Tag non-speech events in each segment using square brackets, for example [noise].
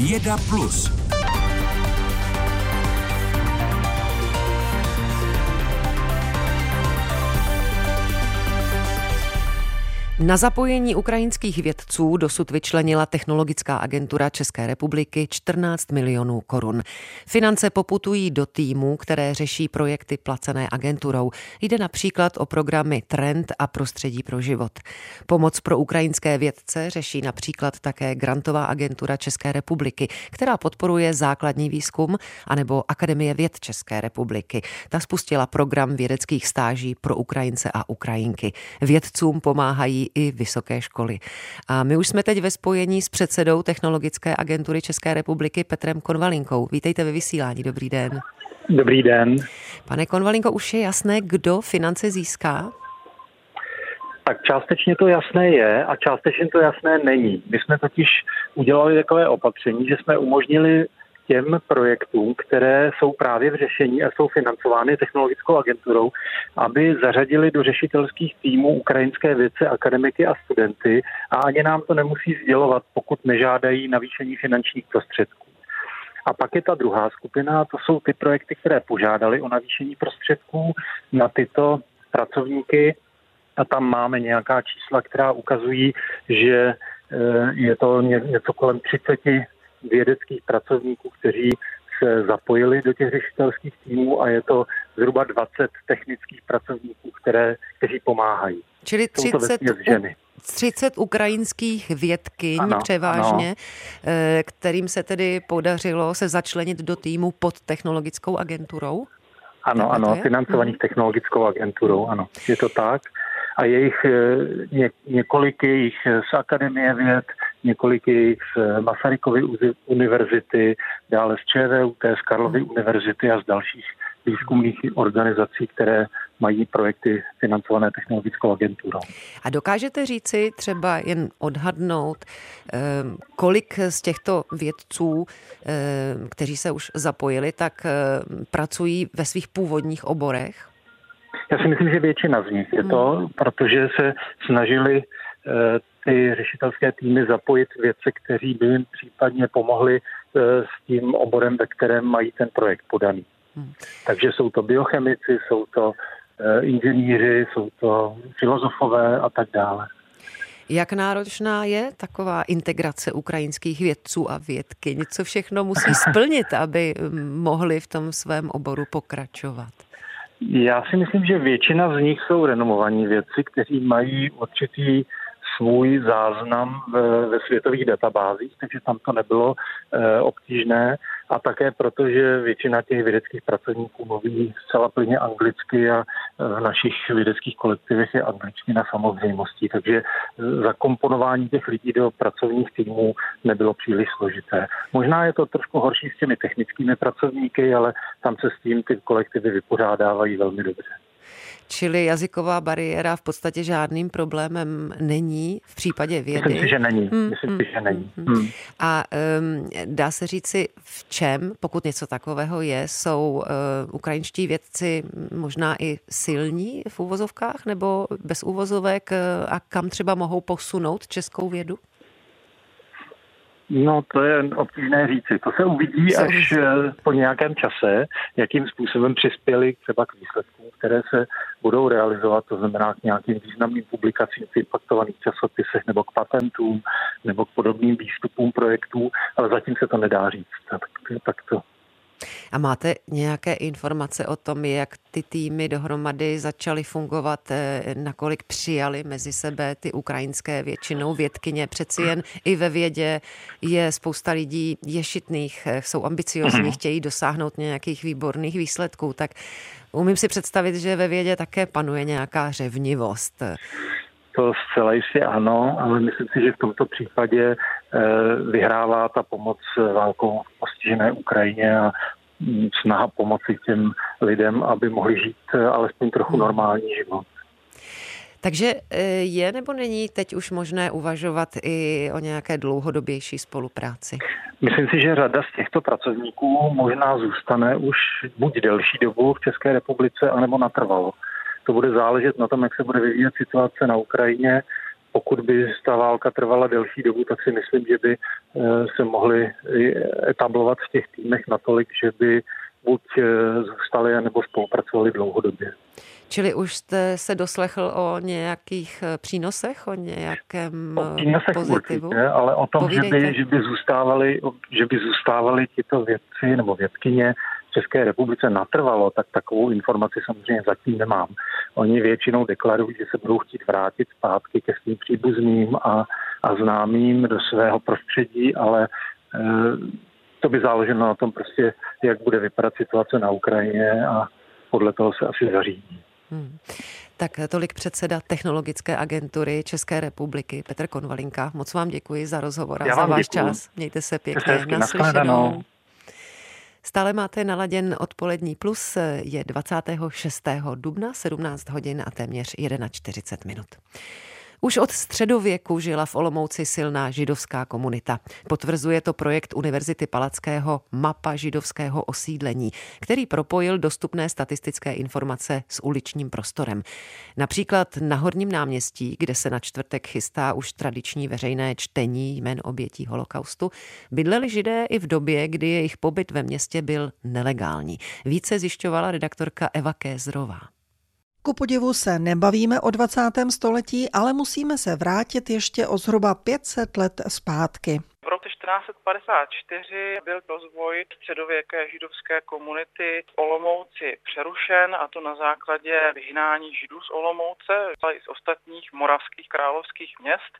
Věda Plus. Na zapojení ukrajinských vědců dosud vyčlenila Technologická agentura České republiky 14 milionů korun. Finance poputují do týmů, které řeší projekty placené agenturou. Jde například o programy Trend a Prostředí pro život. Pomoc pro ukrajinské vědce řeší například také Grantová agentura České republiky, která podporuje základní výzkum, anebo Akademie věd České republiky. Ta spustila program vědeckých stáží pro Ukrajince a Ukrajinky. Vědcům pomáhají i vysoké školy. A my už jsme teď ve spojení s předsedou Technologické agentury České republiky Petrem Konvalinkou. Vítejte ve vysílání, dobrý den. Dobrý den. Pane Konvalinko, už je jasné, kdo finance získá? Tak částečně to jasné je a částečně to jasné není. My jsme totiž udělali takové opatření, že jsme umožnili těm projektům, které jsou právě v řešení a jsou financovány technologickou agenturou, aby zařadili do řešitelských týmů ukrajinské vědce, akademiky a studenty a ani nám to nemusí sdělovat, pokud nežádají navýšení finančních prostředků. A pak je ta druhá skupina, to jsou ty projekty, které požádali o navýšení prostředků na tyto pracovníky a tam máme nějaká čísla, která ukazují, že eh, je to něco kolem 30 vědeckých pracovníků, kteří se zapojili do těch řešitelských týmů a je to zhruba 20 technických pracovníků, které, kteří pomáhají. Čili 30, ženy. 30 ukrajinských vědkyň ano, převážně, ano. Eh, kterým se tedy podařilo se začlenit do týmu pod technologickou agenturou? Ano, ano, financovaných hmm. technologickou agenturou, ano, je to tak. A jejich eh, ně, několik jejich z Akademie věd, několik jejich z Masarykovy univerzity, dále z ČVUT, z Karlovy univerzity a z dalších výzkumných organizací, které mají projekty financované technologickou agenturou. A dokážete říci třeba jen odhadnout, eh, kolik z těchto vědců, eh, kteří se už zapojili, tak eh, pracují ve svých původních oborech? Já si myslím, že většina z nich je to, hmm. protože se snažili ty řešitelské týmy zapojit vědce, kteří by jim případně pomohli s tím oborem, ve kterém mají ten projekt podaný. Hmm. Takže jsou to biochemici, jsou to eh, inženýři, jsou to filozofové a tak dále. Jak náročná je taková integrace ukrajinských vědců a vědky? Co všechno musí [laughs] splnit, aby hm, mohli v tom svém oboru pokračovat? Já si myslím, že většina z nich jsou renomovaní vědci, kteří mají určitý svůj záznam ve, ve světových databázích, takže tam to nebylo e, obtížné a také proto, že většina těch vědeckých pracovníků mluví zcela plně anglicky a v našich vědeckých kolektivech je angličtina samozřejmostí, takže zakomponování těch lidí do pracovních týmů nebylo příliš složité. Možná je to trošku horší s těmi technickými pracovníky, ale tam se s tím ty kolektivy vypořádávají velmi dobře. Čili jazyková bariéra v podstatě žádným problémem není v případě vědy. Myslím si, že není. Hmm, Myslím si, že hmm, není. Hmm. hmm. A um, dá se říci, v čem, pokud něco takového je, jsou uh, ukrajinští vědci možná i silní v úvozovkách nebo bez úvozovek uh, a kam třeba mohou posunout českou vědu? No, to je obtížné říci. To se uvidí až eh, po nějakém čase, jakým způsobem přispěli třeba k výsledkům, které se budou realizovat, to znamená k nějakým významným publikacím v impaktovaných časopisech nebo k patentům nebo k podobným výstupům projektů, ale zatím se to nedá říct. Tak, tak to a máte nějaké informace o tom, jak ty týmy dohromady začaly fungovat, eh, nakolik přijali mezi sebe ty ukrajinské většinou vědkyně? Přeci jen i ve vědě je spousta lidí ješitných, eh, jsou ambiciozní, mhm. chtějí dosáhnout nějakých výborných výsledků, tak umím si představit, že ve vědě také panuje nějaká řevnivost. To zcela jistě ano, ale myslím si, že v tomto případě eh, vyhrává ta pomoc válkou postižené Ukrajině a snaha pomoci těm lidem, aby mohli žít eh, alespoň trochu hmm. normální život. Takže eh, je nebo není teď už možné uvažovat i o nějaké dlouhodobější spolupráci? Myslím si, že řada z těchto pracovníků možná zůstane už buď delší dobu v České republice, anebo natrvalo. To bude záležet na tom, jak se bude vyvíjet situace na Ukrajině, pokud by ta válka trvala delší dobu, tak si myslím, že by se mohli etablovat v těch týmech natolik, že by buď zůstali nebo spolupracovali dlouhodobě. Čili už jste se doslechl o nějakých eh, přínosech, o nějakém o přínosech pozitivu? Určitě, ale o tom, že by, že, by zůstávali, že by zůstávali tito vědci nebo vědkyně České republice natrvalo, tak takovou informaci samozřejmě zatím nemám. Oni většinou deklarují, že se budou chtít vrátit zpátky ke svým příbuzným a, a známým do svého prostředí, ale e, to by záleželo na tom prostě, jak bude vypadat situace na Ukrajině a podle toho se asi zařídí. Hmm. Tak tolik předseda Technologické agentury České republiky Petr Konvalinka. Moc vám děkuji za rozhovor a za váš děkuji. čas. Mějte se pěkně. Naslyšenou. Stále máte naladěn odpolední plus, je 26. dubna, 17 hodin a téměř 41 minut. Už od středověku žila v Olomouci silná židovská komunita. Potvrzuje to projekt Univerzity Palackého Mapa židovského osídlení, který propojil dostupné statistické informace s uličním prostorem. Například na Horním náměstí, kde se na čtvrtek chystá už tradiční veřejné čtení jmen obětí holokaustu, bydleli židé i v době, kdy jejich pobyt ve městě byl nelegální. Více zjišťovala redaktorka Eva Kézrová. Ku podivu se nebavíme o 20. století, ale musíme se vrátit ještě o zhruba 500 let zpátky. V roce 1454 byl rozvoj středověké židovské komunity v Olomouci přerušen a to na základě vyhnání židů z Olomouce a i z ostatních moravských královských měst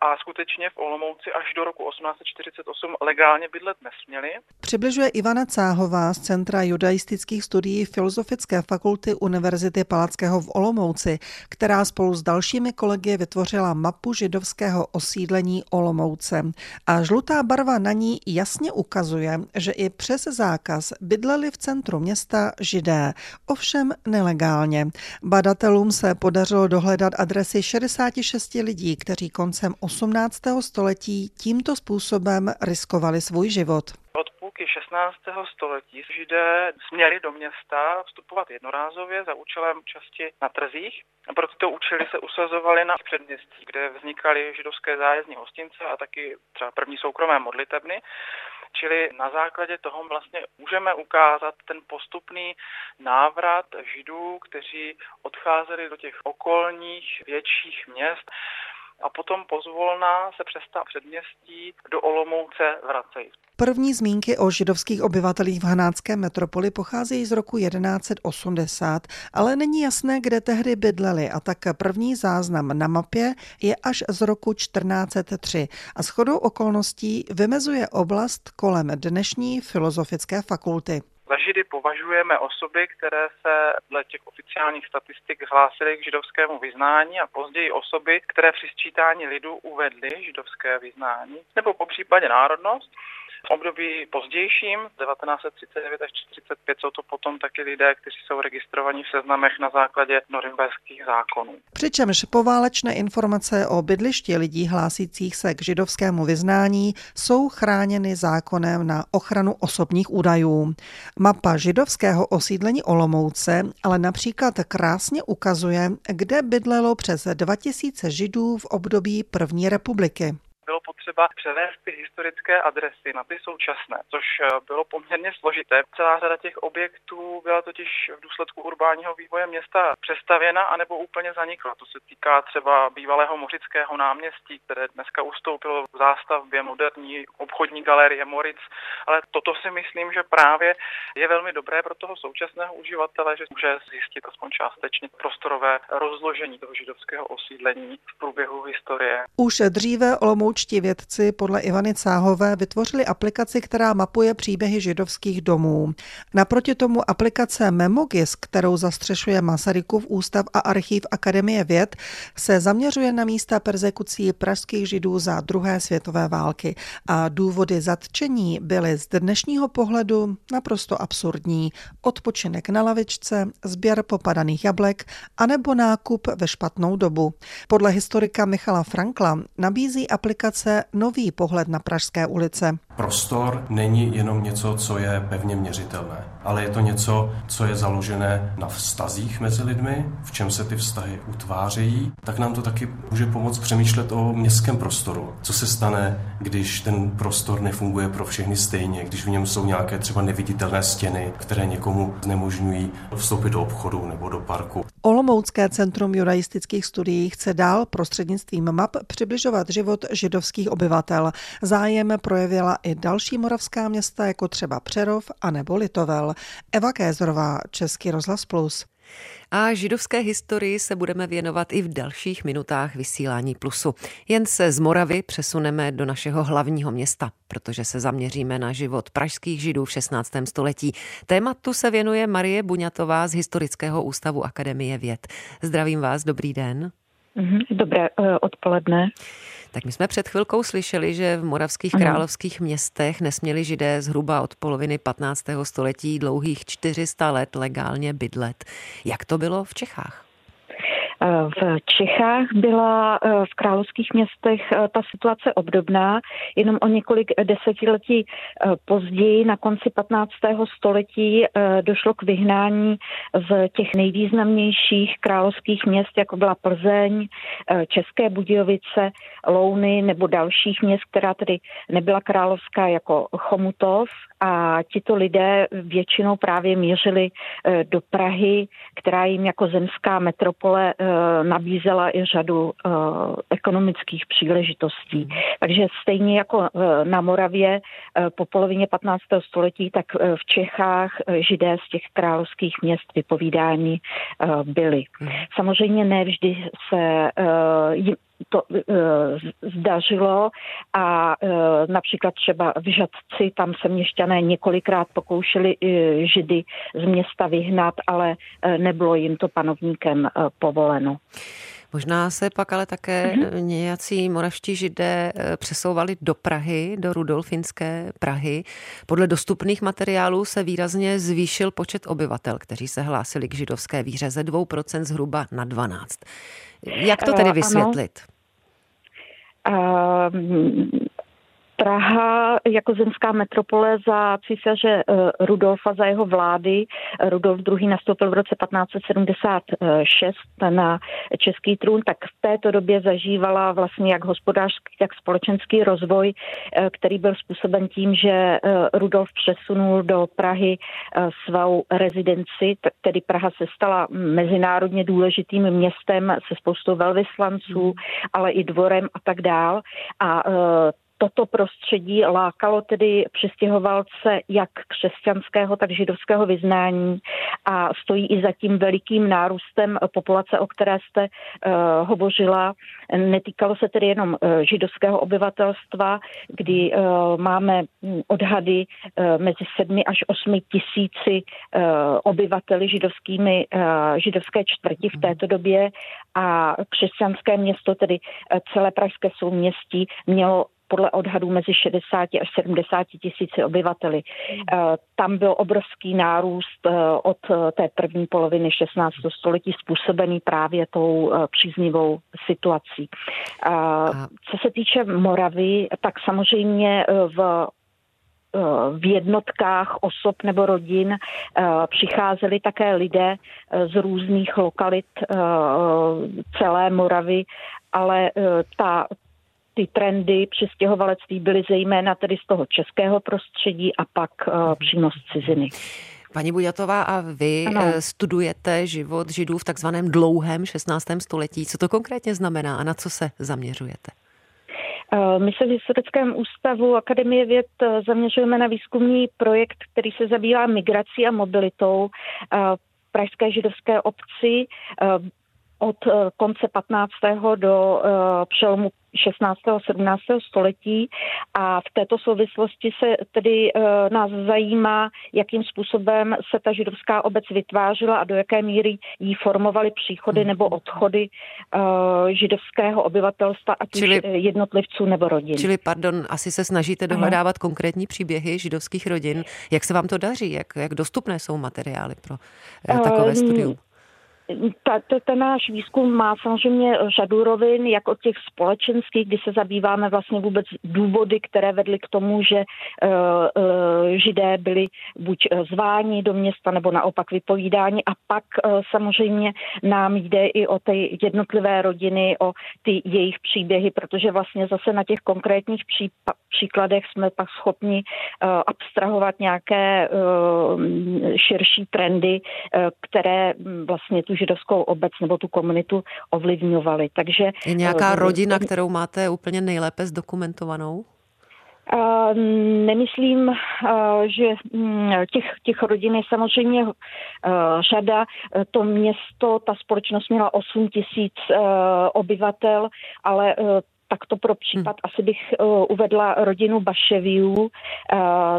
a skutečně v Olomouci až do roku 1848 legálně bydlet nesměli. Přibližuje Ivana Cáhová z Centra judaistických studií Filozofické fakulty Univerzity Palackého v Olomouci, která spolu s dalšími kolegy vytvořila mapu židovského osídlení Olomouce. A žlutá barva na ní jasně ukazuje, že i přes zákaz bydleli v centru města židé, ovšem nelegálně. Badatelům se podařilo dohledat adresy 66 lidí, kteří koncem 18. století tímto způsobem riskovali svůj život. Od půlky 16. století židé směli do města vstupovat jednorázově za účelem účasti na trzích. A pro tyto účely se usazovali na předměstí, kde vznikaly židovské zájezdní hostince a taky třeba první soukromé modlitebny. Čili na základě toho vlastně můžeme ukázat ten postupný návrat židů, kteří odcházeli do těch okolních větších měst a potom pozvolna se přes ta předměstí do Olomouce vracejí. První zmínky o židovských obyvatelích v hanácké metropoli pocházejí z roku 1180, ale není jasné, kde tehdy bydleli a tak první záznam na mapě je až z roku 1403 a shodou okolností vymezuje oblast kolem dnešní filozofické fakulty. Za židy považujeme osoby, které se dle těch oficiálních statistik hlásily k židovskému vyznání a později osoby, které při sčítání lidu uvedly židovské vyznání nebo po případě národnost. V období pozdějším, 1939 až 1945, jsou to potom taky lidé, kteří jsou registrovaní v seznamech na základě norimberských zákonů. Přičemž poválečné informace o bydlišti lidí hlásících se k židovskému vyznání jsou chráněny zákonem na ochranu osobních údajů. Mapa židovského osídlení Olomouce ale například krásně ukazuje, kde bydlelo přes 2000 židů v období první republiky bylo potřeba převést ty historické adresy na ty současné, což eh, bylo poměrně složité. Celá řada těch objektů byla totiž v důsledku urbánního vývoje města přestavěna anebo úplně zanikla. To se týká třeba bývalého mořického náměstí, které dneska ustoupilo v zástavbě moderní obchodní galerie Moritz, ale toto si myslím, že právě je velmi dobré pro toho současného uživatele, že může zjistit aspoň částečně prostorové rozložení toho židovského osídlení v průběhu historie. Už dříve Olomouc olomoučtí vědci podle Ivany Cáhové vytvořili aplikaci, která mapuje příběhy židovských domů. Naproti tomu aplikace Memogis, kterou zastřešuje Masarykův ústav a archív Akademie věd, se zaměřuje na místa persekucí pražských židů za druhé světové války a důvody zatčení byly z dnešního pohledu naprosto absurdní. Odpočinek na lavičce, sběr popadaných jablek anebo nákup ve špatnou dobu. Podle historika Michala Frankla nabízí aplikace komunikace nový pohled na pražské ulice. Prostor není jenom něco, co je pevně měřitelné, ale je to něco, co je založené na vztazích mezi lidmi, v čem se ty vztahy utvářejí, tak nám to taky může pomoct přemýšlet o městském prostoru. Co se stane, když ten prostor nefunguje pro všechny stejně, když v něm jsou nějaké třeba neviditelné stěny, které někomu znemožňují vstoupit do obchodu nebo do parku. Olomoucké centrum judaistických studií chce dál prostřednictvím map přibližovat život židovských obyvatel. Zájem projevila i další moravská města, jako třeba Přerov a nebo Litovel. Eva Kézorová, Český rozhlas Plus. A židovské historii se budeme věnovat i v dalších minutách vysílání Plusu. Jen se z Moravy přesuneme do našeho hlavního města, protože se zaměříme na život pražských židů v 16. století. Tématu se věnuje Marie Buňatová z Historického ústavu Akademie věd. Zdravím vás, dobrý den. Mhm, dobré eh, odpoledne. Tak my jsme před chvilkou slyšeli, že v moravských ano. královských městech nesměli židé zhruba od poloviny 15. století dlouhých 400 let legálně bydlet. Jak to bylo v Čechách? V Čechách byla eh, v královských městech eh, ta situace obdobná, jenom o několik desetiletí eh, později, na konci 15. století, došlo k vyhnání z těch nejvýznamnějších královských měst, jako byla Plzeň, České Budějovice, Louny nebo dalších měst, která tedy nebyla královská, jako Chomutov a tito lidé většinou právě mířili eh, do Prahy, která jim jako zemská metropole eh, nabízela i řadu eh, ekonomických příležitostí. Takže stejně jako na Moravě po polovině 15. století, tak v Čechách židé z těch královských měst vypovídání byli. Hmm. Samozřejmě ne vždy se to e, zdařilo a e, například třeba v Žadci, tam se měšťané několikrát pokoušeli e, židy z města vyhnat, ale e, nebylo jim to panovníkem e, povoleno. Možná se pak ale také mm-hmm. nějací moravští židé přesouvali do Prahy, do Rudolfinské Prahy. Podle dostupných materiálů se výrazně zvýšil počet obyvatel, kteří se hlásili k židovské víře ze 2% zhruba na 12%. Jak to tedy vysvětlit? Ano. Praha jako zemská metropole za císaře eh, Rudolfa, za jeho vlády. Rudolf II. nastoupil v roce 1576 na český trůn, tak v této době zažívala vlastně jak hospodářský, tak společenský rozvoj, eh, který byl způsoben tím, že eh, Rudolf přesunul do Prahy svou rezidenci, tedy Praha se stala mezinárodně důležitým městem se spoustou velvyslanců, ale i dvorem a tak dál. A toto prostředí lákalo tedy přestěhovalce jak křesťanského, tak židovského vyznání a stojí i za tím velikým nárůstem populace, o které jste uh, hovořila. Netýkalo se tedy jenom uh, židovského obyvatelstva, kdy uh, máme odhady uh, mezi sedmi až osmi tisíci uh, obyvateli židovskými, uh, židovské čtvrti v této době a křesťanské město, tedy celé pražské souměstí, mělo podle odhadů mezi 60 až 70 tisíci obyvateli. Eh, tam byl obrovský nárůst eh, od eh, té první poloviny 16. století způsobený právě tou příznivou situací. Co se týče Moravy, tak samozřejmě v v jednotkách osob nebo rodin přicházeli také lidé z různých lokalit celé Moravy, ale ta, ty trendy přistěhovalectví byly zejména tedy z toho českého prostředí a pak uh, přímo z ciziny. Paní Buďatová, a vy ano. Eh, studujete život židů v takzvaném dlouhém 16. století. Co to konkrétně znamená a na co se zaměřujete? Eh, my se v Historickém ústavu Akademie věd zaměřujeme na výzkumný projekt, který se zabývá migrací a mobilitou pražské židovské obci od konce 15. do přelomu 16. a 17. století a v této souvislosti se tedy e, nás zajímá, jakým způsobem se ta židovská obec vytvářela a do jaké míry jí formovaly příchody nebo hmm. odchody židovského obyvatelstva, ať čili, jednotlivců nebo rodin. Čili, pardon, asi se snažíte dohledávat konkrétní příběhy židovských rodin. Jak se vám to daří? Jak, jak dostupné jsou materiály pro takové studium? Ta, ta, ten náš výzkum má samozřejmě řadu rovin, jak od těch společenských, kdy se zabýváme vlastně vůbec důvody, které vedly k tomu, že uh, židé byli buď zváni do města nebo naopak vypovídáni. A pak uh, samozřejmě nám jde i o ty jednotlivé rodiny, o ty jejich příběhy, protože vlastně zase na těch konkrétních příkladech jsme pak schopni uh, abstrahovat nějaké uh, širší trendy, uh, které vlastně tu židovskou obec nebo tu komunitu ovlivňovaly. Takže, Je nějaká uh, rodina, kterou máte úplně nejlépe zdokumentovanou? Uh, nemyslím, uh, že um, těch, těch rodin je samozřejmě uh, řada. To město, ta společnost měla 8 tisíc obyvatel, ale tak to pro případ asi bych uh, uvedla rodinu Baševiů. Uh,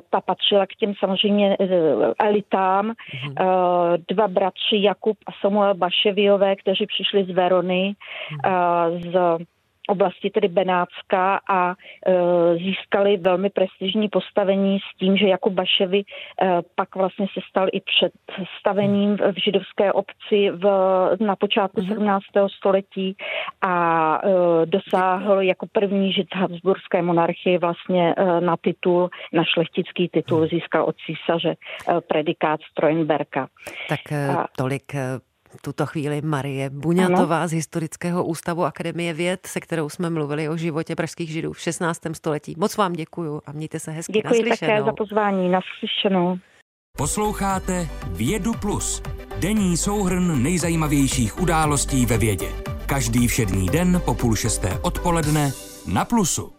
ta patřila k těm samozřejmě uh, elitám. Uh, dva bratři Jakub a Samuel Baševiové, kteří přišli z Verony, uh, z oblasti tedy Benátska a e, získali velmi prestižní postavení s tím, že Jakub Baševi e, pak vlastně se stal i představením v židovské obci v, na počátku mm-hmm. 17. století a e, dosáhl jako první žid Habsburské monarchie vlastně na titul, na šlechtický titul mhm. získal od císaře predikát Strojenberka. Tak tolik tuto chvíli Marie Buňatová ano. z Historického ústavu Akademie věd, se kterou jsme mluvili o životě pražských židů v 16. století. Moc vám děkuju a mějte se hezky. Děkuji naslyšenou. také za pozvání. Naslyšenou. Posloucháte Vědu Plus. Denní souhrn nejzajímavějších událostí ve vědě. Každý všední den po půl šesté odpoledne na Plusu.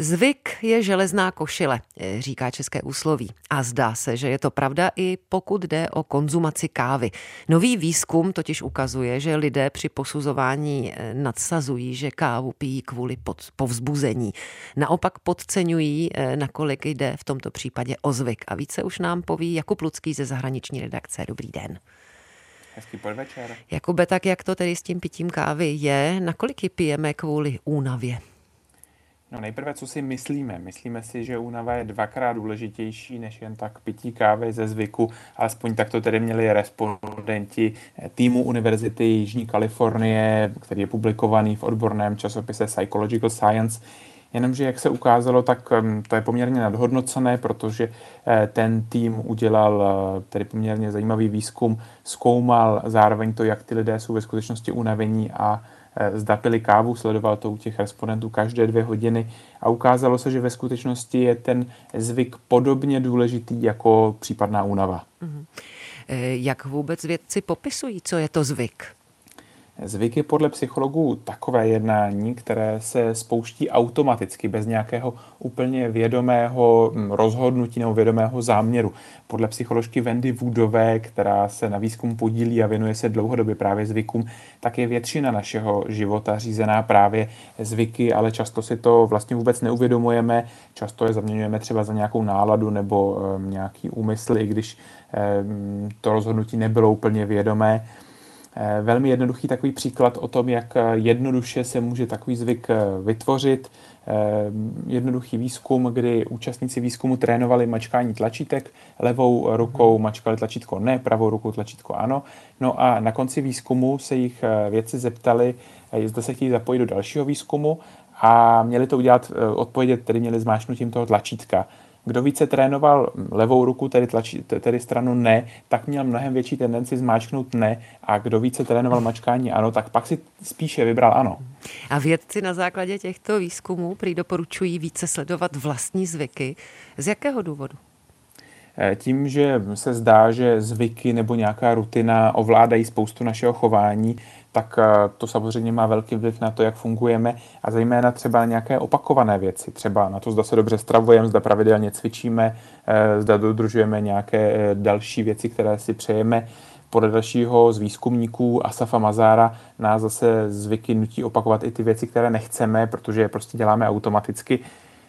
Zvyk je železná košile, eh, říká české úsloví. A zdá se, že je to pravda i pokud jde o konzumaci kávy. Nový výzkum totiž ukazuje, že lidé při posuzování eh, nadsazují, že kávu pijí kvůli povzbuzení. Naopak podceňují, eh, nakolik jde v tomto případě o zvyk. A více už nám poví Jakub Lucký ze zahraniční redakce. Dobrý den. Hezký podvečer. Jakube, tak jak to tedy s tím pitím kávy je? Nakolik ji pijeme kvůli únavě? No nejprve, co si myslíme? Myslíme si, že únava je dvakrát důležitější než jen tak pití kávy ze zvyku. Alespoň tak to tedy měli respondenti týmu Univerzity Jižní Kalifornie, který je publikovaný v odborném časopise Psychological Science. Jenomže, jak se ukázalo, tak to je poměrně nadhodnocené, protože eh, ten tým udělal eh, tedy poměrně zajímavý výzkum, zkoumal zároveň to, jak ty lidé jsou ve skutečnosti unavení a Eh, zda pili kávu, sledoval to u těch respondentů každé dvě hodiny a ukázalo se, že ve skutečnosti je ten zvyk podobně důležitý jako případná únava. Mm-hmm. Jak vůbec vědci popisují, co je to zvyk? Zvyk je podle psychologů takové jednání, které se spouští automaticky, bez nějakého úplně vědomého hm, rozhodnutí nebo vědomého záměru. Podle psycholožky Wendy Woodové, která se na výzkum podílí a věnuje se dlouhodobě právě zvykům, tak je většina našeho života řízená právě zvyky, ale často si to vlastně vůbec neuvědomujeme, často je zaměňujeme třeba za nějakou náladu nebo um, nějaký úmysl, i když um, to rozhodnutí nebylo úplně vědomé. Eh, velmi jednoduchý takový příklad o tom, jak eh, jednoduše se může takový zvyk eh, vytvořit. Jednoduchý výzkum, kdy účastníci výzkumu trénovali mačkání tlačítek, levou rukou mačkali tlačítko ne, pravou rukou tlačítko ano. No a na konci výzkumu se jich vědci zeptali, zda se chtějí zapojit do dalšího výzkumu a měli to udělat, odpovědět, tedy měli zmášnutím toho tlačítka. Kdo více trénoval levou ruku, tedy, tlačí, tedy stranu ne, tak měl mnohem větší tendenci zmáčknout ne a kdo více trénoval mačkání ano, tak pak si spíše vybral ano. A vědci na základě těchto výzkumů prý doporučují více sledovat vlastní zvyky. Z jakého důvodu? Eh, tím, že se zdá, že zvyky nebo nějaká rutina ovládají spoustu našeho chování, tak eh, to samozřejmě má velký vliv na to, jak fungujeme a zejména třeba nějaké opakované věci, třeba na to, zda se dobře stravujeme, zda pravidelně cvičíme, eh, zda dodržujeme nějaké eh, další věci, které si přejeme. Podle dalšího z výzkumníků Asafa Mazára nás zase zvyky nutí opakovat i ty věci, které nechceme, protože je prostě děláme automaticky.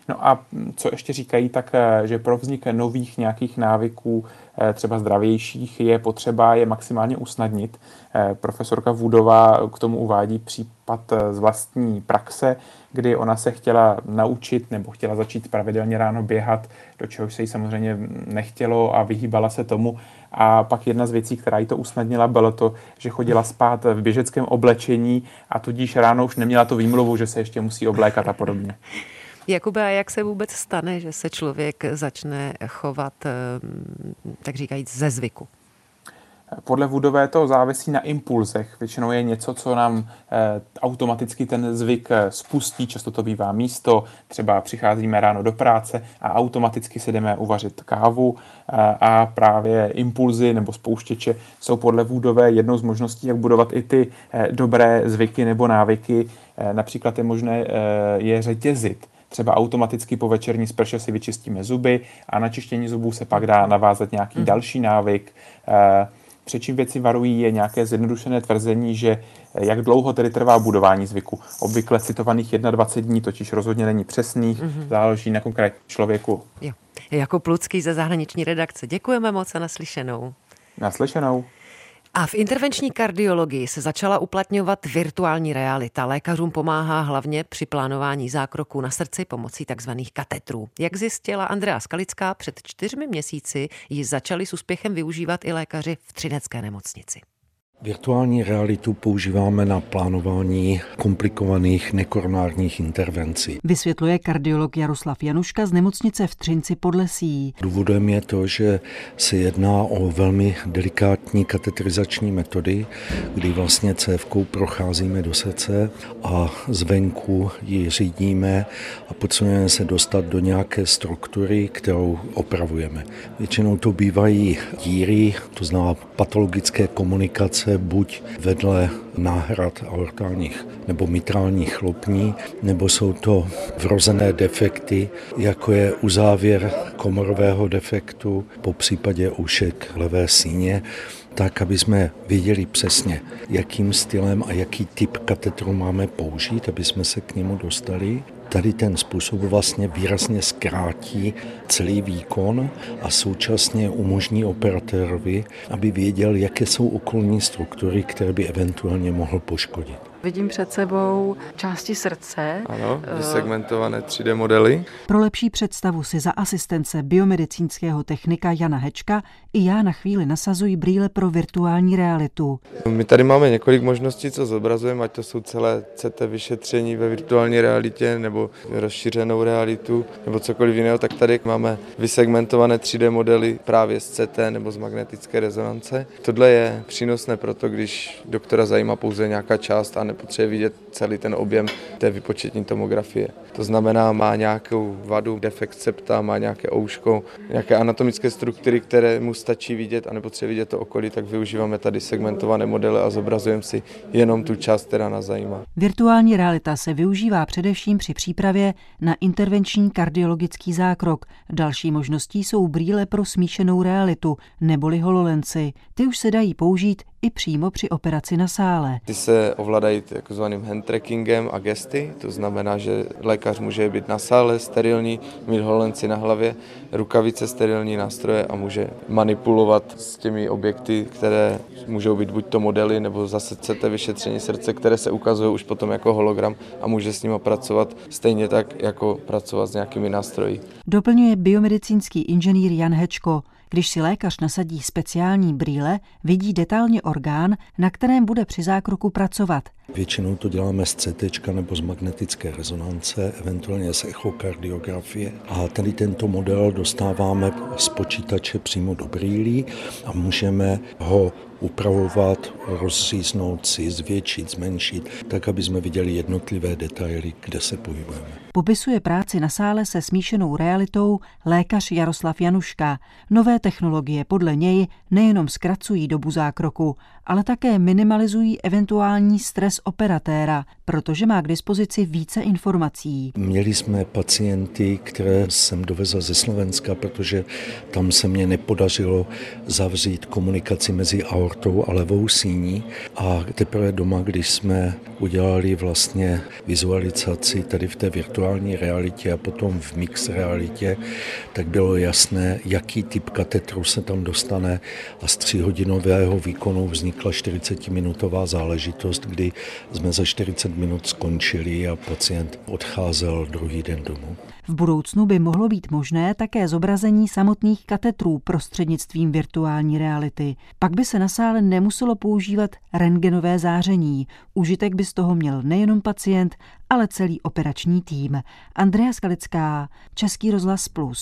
No a co ještě říkají, tak že pro vznik nových nějakých návyků, třeba zdravějších, je potřeba je maximálně usnadnit. Profesorka Vůdová k tomu uvádí případ z vlastní praxe, kdy ona se chtěla naučit nebo chtěla začít pravidelně ráno běhat, do čehož se jí samozřejmě nechtělo a vyhýbala se tomu. A pak jedna z věcí, která jí to usnadnila, bylo to, že chodila spát v běžeckém oblečení a tudíž ráno už neměla to výmluvu, že se ještě musí oblékat a podobně. [laughs] Jakube, a jak se vůbec stane, že se člověk začne chovat, eh, tak říkajíc, ze zvyku? Podle Woodové to závisí na impulzech. Většinou je něco, co nám eh, automaticky ten zvyk eh, spustí. Často to bývá místo, třeba přicházíme ráno do práce a automaticky si jdeme uvařit kávu a právě impulzy nebo spouštěče jsou podle Woodové jednou z možností, jak budovat i ty dobré zvyky nebo návyky. Například je možné je řetězit třeba automaticky po večerní sprše si vyčistíme zuby a na čištění zubů se pak dá navázat nějaký mm. další návyk. Před čím věci varují je nějaké zjednodušené tvrzení, že eh, jak dlouho tedy trvá budování zvyku. Obvykle citovaných 21 dní totiž rozhodně není přesných, mm-hmm. záleží na konkrétním člověku. Jo. Jako Plucký ze zahraniční redakce. Děkujeme moc a naslyšenou. Naslyšenou. A v intervenční kardiologii se začala uplatňovat virtuální realita. Lékařům pomáhá hlavně při plánování zákroků na srdci pomocí tzv. katetrů. Jak zjistila Andrea Skalická, před čtyřmi měsíci ji začali s úspěchem využívat i lékaři v Třinecké nemocnici. Virtuální realitu používáme na plánování komplikovaných nekoronárních intervencí. Vysvětluje kardiolog Jaroslav Januška z nemocnice v Třinci pod Lesí. Důvodem je to, že se jedná o velmi delikátní katetrizační metody, kdy vlastně cévkou procházíme do srdce a zvenku ji řídíme a potřebujeme se dostat do nějaké struktury, kterou opravujeme. Většinou to bývají díry, to znamená patologické komunikace se buď vedle náhrad aortálních nebo mitrálních chlopní, nebo jsou to vrozené defekty, jako je uzávěr komorového defektu, po případě ušek levé síně, tak, aby jsme věděli přesně, jakým stylem a jaký typ katetru máme použít, aby jsme se k němu dostali tady ten způsob vlastně výrazně zkrátí celý výkon a současně umožní operatorovi, aby věděl, jaké jsou okolní struktury, které by eventuálně mohl poškodit. Vidím před sebou části srdce. Ano, eh, vysegmentované 3D modely. Pro lepší představu si za asistence biomedicínského technika Jana Hečka i já na chvíli nasazuji brýle pro virtuální realitu. My tady máme několik možností, co zobrazujeme, ať to jsou celé CT vyšetření ve virtuální realitě nebo rozšířenou realitu nebo cokoliv jiného, tak tady máme vysegmentované 3D modely právě z CT nebo z magnetické rezonance. Tohle je přínosné proto, když doktora zajímá pouze nějaká část a nepotřebuje vidět celý ten objem té vypočetní tomografie. To znamená, má nějakou vadu, defekt septa, má nějaké ouško, nějaké anatomické struktury, které mu stačí vidět a nepotřebuje vidět to okolí, tak využíváme tady segmentované modely a zobrazujeme si jenom tu část, která nás zajímá. Virtuální realita se využívá především při přípravě na intervenční kardiologický zákrok. Další možností jsou brýle pro smíšenou realitu neboli hololenci. Ty už se dají použít i přímo při operaci na sále. Ty se ovládají takzvaným hand trackingem a gesty, to znamená, že lékař může být na sále sterilní, mít holenci na hlavě, rukavice sterilní nástroje a může manipulovat s těmi objekty, které můžou být buď to modely nebo zase CT vyšetření srdce, které se ukazují už potom jako hologram a může s nimi pracovat stejně tak, jako pracovat s nějakými nástroji. Doplňuje biomedicínský inženýr Jan Hečko. Když si lékař nasadí speciální brýle, vidí detailně orgán, na kterém bude při zákroku pracovat. Většinou to děláme z CT nebo z magnetické rezonance, eventuálně z echokardiografie. A tady tento model dostáváme z počítače přímo do brýlí a můžeme ho upravovat, rozříznout si, zvětšit, zmenšit, tak, aby jsme viděli jednotlivé detaily, kde se pohybujeme. Popisuje práci na sále se smíšenou realitou lékař Jaroslav Januška. Nové technologie podle něj nejenom zkracují dobu zákroku, ale také minimalizují eventuální stres operatéra, protože má k dispozici více informací. Měli jsme pacienty, které jsem dovezl ze Slovenska, protože tam se mě nepodařilo zavřít komunikaci mezi aortou aortou a levou síní a teprve doma, když jsme udělali vlastně vizualizaci tady v té virtuální realitě a potom v mix realitě, tak bylo jasné, jaký typ katetru se tam dostane a z tříhodinového výkonu vznikla 40-minutová záležitost, kdy jsme za 40 minut skončili a pacient odcházel druhý den domů. V budoucnu by mohlo být možné také zobrazení samotných katetrů prostřednictvím virtuální reality. Pak by se na sále nemuselo používat rengenové záření. Užitek by z toho měl nejenom pacient, ale celý operační tým. Andrea Skalická, Český rozhlas Plus.